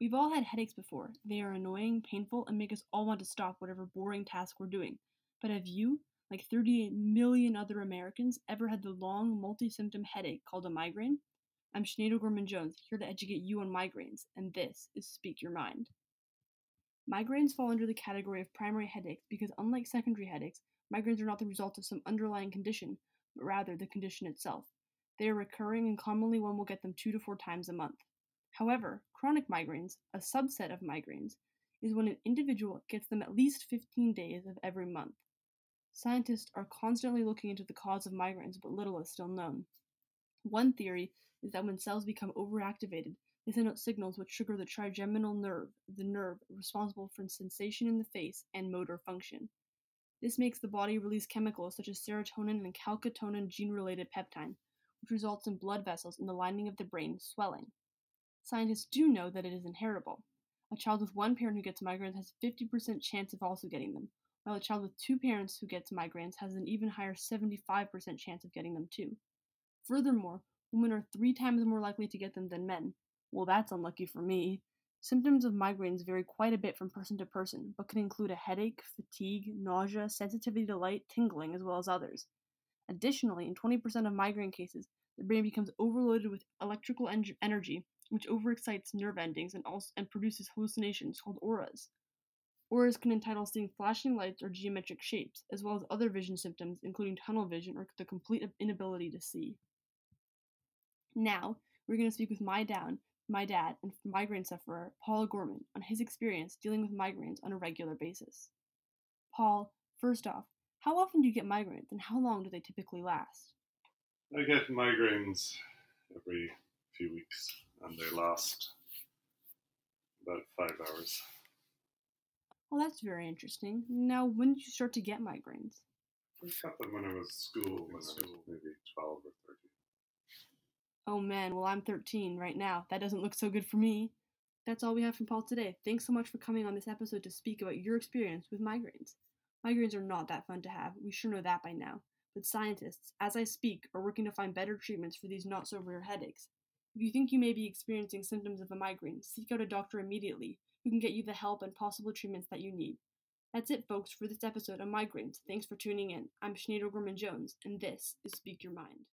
We've all had headaches before. They are annoying, painful, and make us all want to stop whatever boring task we're doing. But have you, like 38 million other Americans, ever had the long, multi symptom headache called a migraine? I'm Sinead Gorman Jones, here to educate you on migraines, and this is Speak Your Mind. Migraines fall under the category of primary headaches because, unlike secondary headaches, migraines are not the result of some underlying condition, but rather the condition itself. They are recurring, and commonly one will get them two to four times a month. However, chronic migraines, a subset of migraines, is when an individual gets them at least 15 days of every month. Scientists are constantly looking into the cause of migraines, but little is still known. One theory is that when cells become overactivated, they send out signals which trigger the trigeminal nerve, the nerve responsible for sensation in the face and motor function. This makes the body release chemicals such as serotonin and calcitonin gene related peptide, which results in blood vessels in the lining of the brain swelling. Scientists do know that it is inheritable. A child with one parent who gets migraines has a 50% chance of also getting them, while a child with two parents who gets migraines has an even higher 75% chance of getting them too. Furthermore, women are three times more likely to get them than men, well, that's unlucky for me. Symptoms of migraines vary quite a bit from person to person, but can include a headache, fatigue, nausea, sensitivity to light, tingling, as well as others. Additionally, in 20% of migraine cases, the brain becomes overloaded with electrical en- energy, which overexcites nerve endings and, also, and produces hallucinations called auras. Auras can entitle seeing flashing lights or geometric shapes, as well as other vision symptoms, including tunnel vision or the complete inability to see. Now, we're going to speak with my dad, my dad, and migraine sufferer Paul Gorman on his experience dealing with migraines on a regular basis. Paul, first off, how often do you get migraines and how long do they typically last? I get migraines every few weeks and they last about five hours. Well, that's very interesting. Now, when did you start to get migraines? I got them when I was school, when was maybe 12 or 13. Oh man, well, I'm 13 right now. That doesn't look so good for me. That's all we have from Paul today. Thanks so much for coming on this episode to speak about your experience with migraines. Migraines are not that fun to have, we sure know that by now. But scientists, as I speak, are working to find better treatments for these not so rare headaches. If you think you may be experiencing symptoms of a migraine, seek out a doctor immediately who can get you the help and possible treatments that you need. That's it, folks, for this episode on migraines. Thanks for tuning in. I'm Sinead Jones, and this is Speak Your Mind.